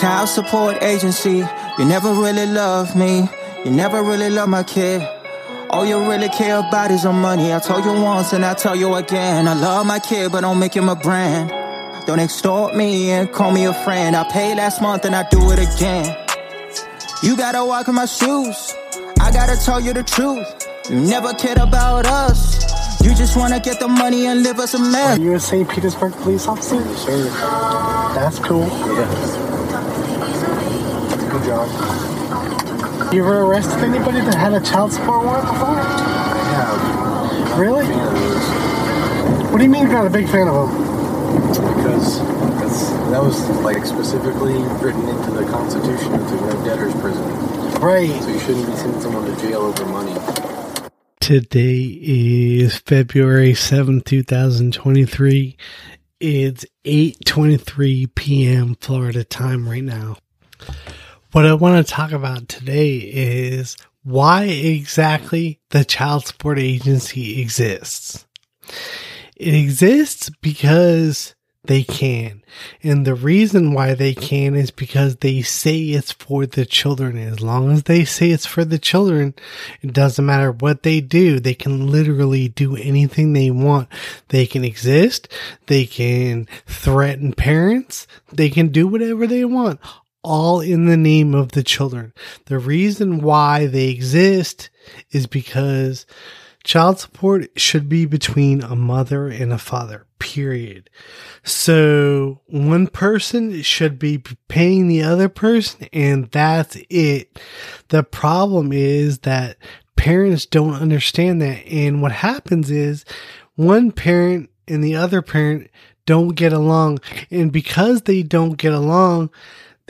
Child support agency, you never really love me. You never really love my kid. All you really care about is your money. I told you once and I tell you again. I love my kid, but don't make him a brand. Don't extort me and call me a friend. I paid last month and I do it again. You gotta walk in my shoes. I gotta tell you the truth. You never cared about us. You just wanna get the money and live us a mess. Are you a St. Petersburg police officer? Yes, sir. That's cool. Yeah. Good job. You ever arrested anybody that had a child support warrant before? Yeah. Really? I'm a fan of those What do you mean you're not a big fan of them? because that's, that was like specifically written into the Constitution into no debtor's prison. Right. So you shouldn't be sending someone to jail over money. Today is February seventh, two 2023. It's 8:23 p.m. Florida time right now. What I want to talk about today is why exactly the child support agency exists. It exists because they can. And the reason why they can is because they say it's for the children. As long as they say it's for the children, it doesn't matter what they do. They can literally do anything they want. They can exist. They can threaten parents. They can do whatever they want. All in the name of the children. The reason why they exist is because child support should be between a mother and a father, period. So one person should be paying the other person and that's it. The problem is that parents don't understand that. And what happens is one parent and the other parent don't get along. And because they don't get along,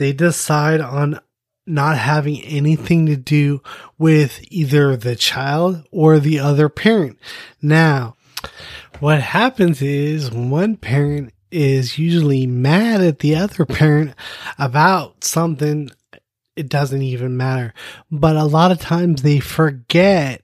they decide on not having anything to do with either the child or the other parent. Now, what happens is one parent is usually mad at the other parent about something. It doesn't even matter. But a lot of times they forget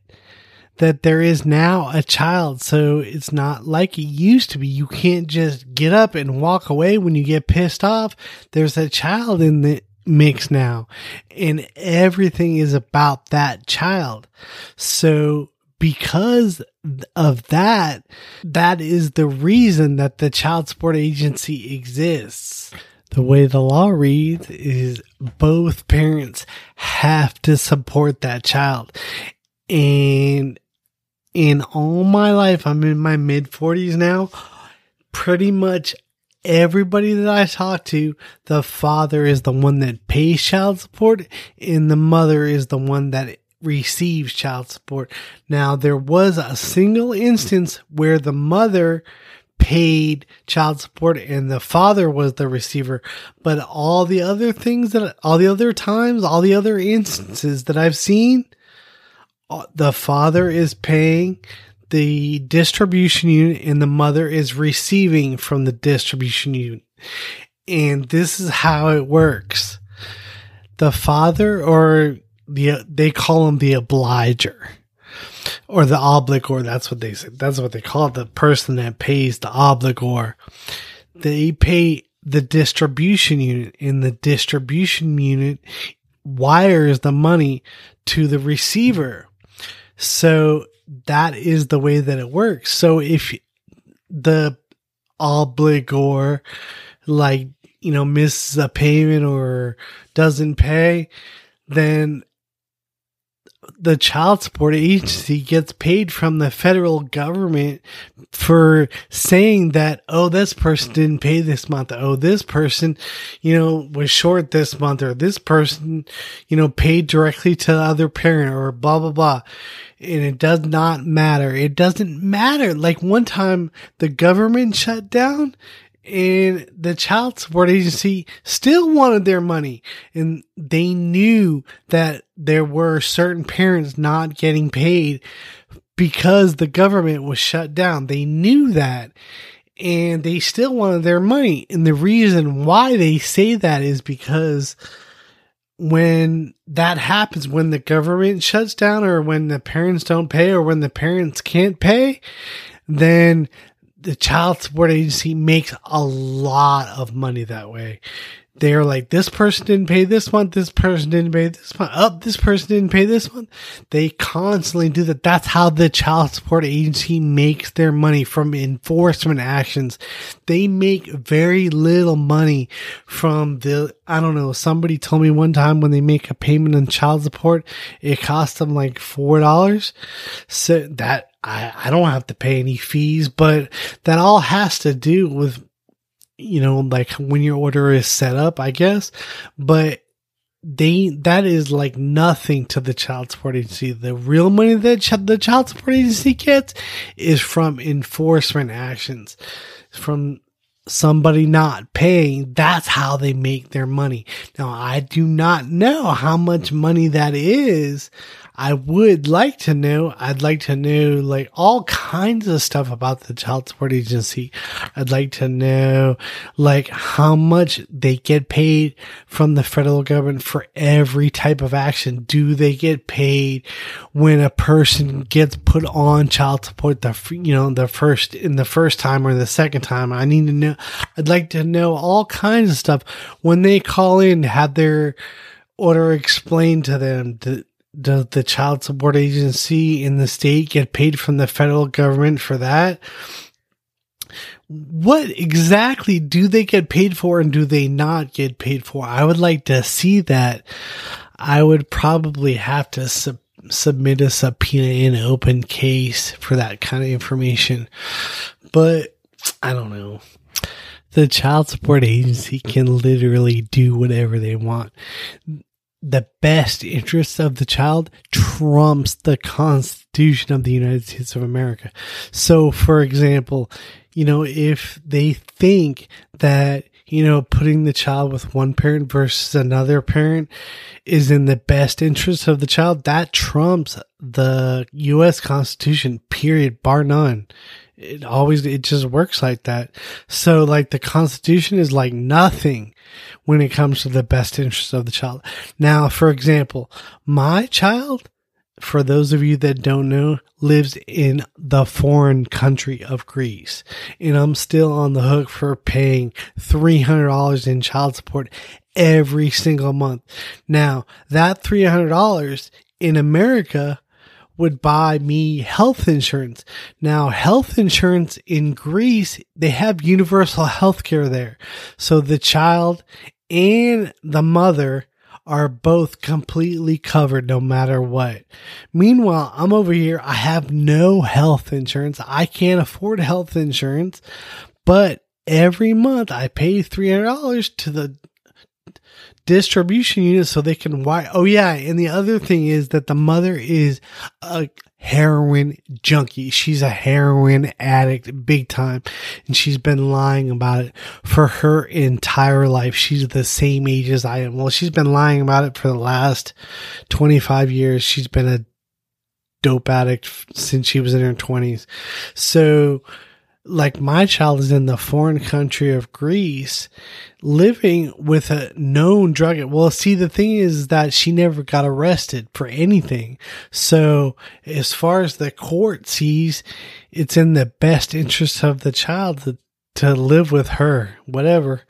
that there is now a child. So it's not like it used to be. You can't just get up and walk away when you get pissed off. There's a child in the mix now and everything is about that child. So because of that, that is the reason that the child support agency exists. The way the law reads is both parents have to support that child. And in all my life, I'm in my mid 40s now, pretty much everybody that I talk to, the father is the one that pays child support and the mother is the one that receives child support. Now, there was a single instance where the mother paid child support and the father was the receiver, but all the other things that, all the other times, all the other instances that I've seen, Uh, the father is paying the distribution unit and the mother is receiving from the distribution unit. And this is how it works. The father or the, they call him the obliger or the obligor. That's what they say. That's what they call it. The person that pays the obligor. They pay the distribution unit and the distribution unit wires the money to the receiver. So that is the way that it works. So if the obligor, like, you know, misses a payment or doesn't pay, then the child support agency gets paid from the federal government for saying that, oh, this person didn't pay this month. Oh, this person, you know, was short this month or this person, you know, paid directly to the other parent or blah, blah, blah. And it does not matter. It doesn't matter. Like one time the government shut down and the child support agency still wanted their money and they knew that there were certain parents not getting paid because the government was shut down. They knew that and they still wanted their money. And the reason why they say that is because when that happens, when the government shuts down or when the parents don't pay or when the parents can't pay, then the child support agency makes a lot of money that way. They're like, this person didn't pay this month, this person didn't pay this month, up, oh, this person didn't pay this month. They constantly do that. That's how the child support agency makes their money from enforcement actions. They make very little money from the, I don't know, somebody told me one time when they make a payment on child support, it costs them like $4. So that, I, I don't have to pay any fees, but that all has to do with you know, like when your order is set up, I guess. But they that is like nothing to the child support agency. The real money that ch- the child support agency gets is from enforcement actions, from somebody not paying. That's how they make their money. Now, I do not know how much money that is. I would like to know. I'd like to know like all kinds of stuff about the child support agency. I'd like to know like how much they get paid from the federal government for every type of action. Do they get paid when a person gets put on child support the you know the first in the first time or the second time? I need to know. I'd like to know all kinds of stuff when they call in. Have their order explained to them. To, does the child support agency in the state get paid from the federal government for that? What exactly do they get paid for and do they not get paid for? I would like to see that. I would probably have to sub- submit a subpoena in an open case for that kind of information. But I don't know. The child support agency can literally do whatever they want the best interests of the child trumps the Constitution of the United States of America. So, for example, you know, if they think that, you know, putting the child with one parent versus another parent is in the best interest of the child, that trumps the U.S. Constitution, period, bar none it always it just works like that. So like the constitution is like nothing when it comes to the best interest of the child. Now for example my child for those of you that don't know lives in the foreign country of greece and i'm still on the hook for paying $300 in child support every single month. Now that $300 in america would buy me health insurance. Now, health insurance in Greece, they have universal health care there. So the child and the mother are both completely covered no matter what. Meanwhile, I'm over here. I have no health insurance. I can't afford health insurance, but every month I pay $300 to the distribution unit so they can why oh yeah and the other thing is that the mother is a heroin junkie. She's a heroin addict big time and she's been lying about it for her entire life. She's the same age as i am. Well she's been lying about it for the last 25 years. She's been a dope addict since she was in her 20s so like my child is in the foreign country of Greece living with a known drug. Well, see, the thing is that she never got arrested for anything. So as far as the court sees, it's in the best interest of the child to, to live with her, whatever.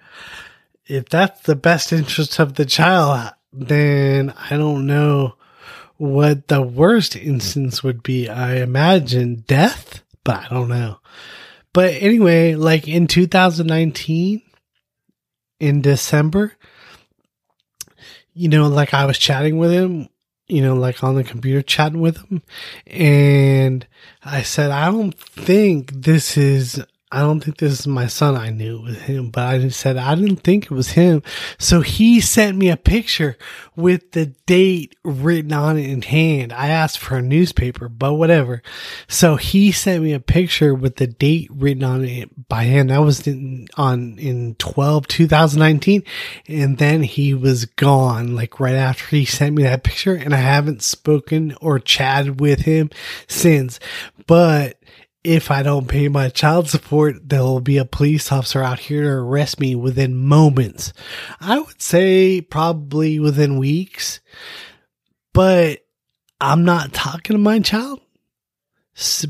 If that's the best interest of the child, then I don't know what the worst instance would be. I imagine death, but I don't know. But anyway, like in 2019, in December, you know, like I was chatting with him, you know, like on the computer chatting with him. And I said, I don't think this is I don't think this is my son. I knew it was him, but I said I didn't think it was him. So he sent me a picture with the date written on it in hand. I asked for a newspaper, but whatever. So he sent me a picture with the date written on it by hand. That was in, on in 12, 2019. And then he was gone like right after he sent me that picture and I haven't spoken or chatted with him since, but if I don't pay my child support, there'll be a police officer out here to arrest me within moments. I would say probably within weeks, but I'm not talking to my child.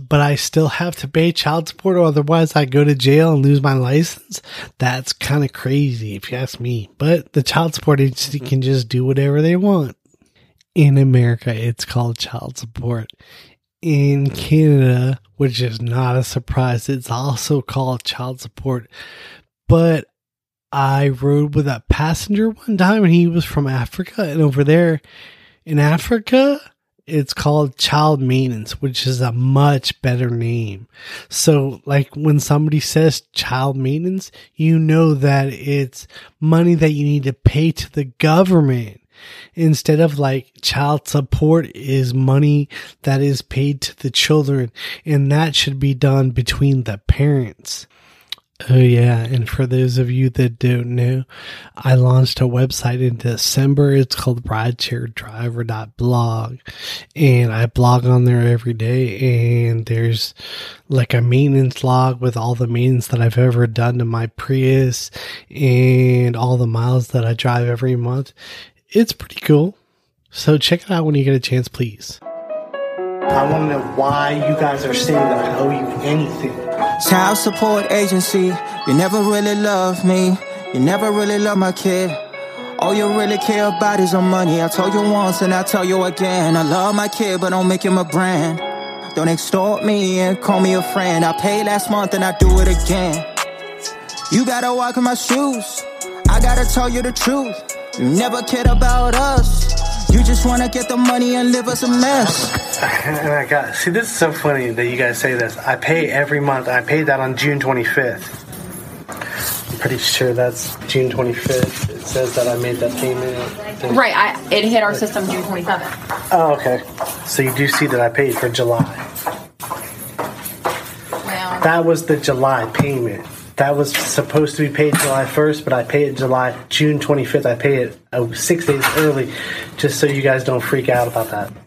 but I still have to pay child support or otherwise I go to jail and lose my license. That's kind of crazy if you ask me. But the child support agency can just do whatever they want. In America, it's called child support. In Canada, which is not a surprise, it's also called child support. But I rode with a passenger one time and he was from Africa and over there in Africa, it's called child maintenance, which is a much better name. So, like when somebody says child maintenance, you know that it's money that you need to pay to the government instead of like child support is money that is paid to the children and that should be done between the parents. Oh yeah, and for those of you that don't know, I launched a website in December. It's called ridesharedriver.blog. And I blog on there every day and there's like a maintenance log with all the maintenance that I've ever done to my Prius and all the miles that I drive every month. It's pretty cool. So check it out when you get a chance, please. I want to know why you guys are saying that I owe you anything. Child support agency, you never really love me. You never really love my kid. All you really care about is the money. I told you once and I tell you again. I love my kid, but don't make him a brand. Don't extort me and call me a friend. I paid last month and I do it again. You gotta walk in my shoes. I gotta tell you the truth. You never cared about us. You just wanna get the money and live us a mess. And I got see this is so funny that you guys say this. I pay every month. I paid that on June 25th. I'm pretty sure that's June 25th. It says that I made that payment. Right, I, it hit our system June 27th. Oh, okay. So you do see that I paid for July. Well, That was the July payment. That was supposed to be paid July 1st, but I paid it July June 25th. I paid it uh, six days early, just so you guys don't freak out about that.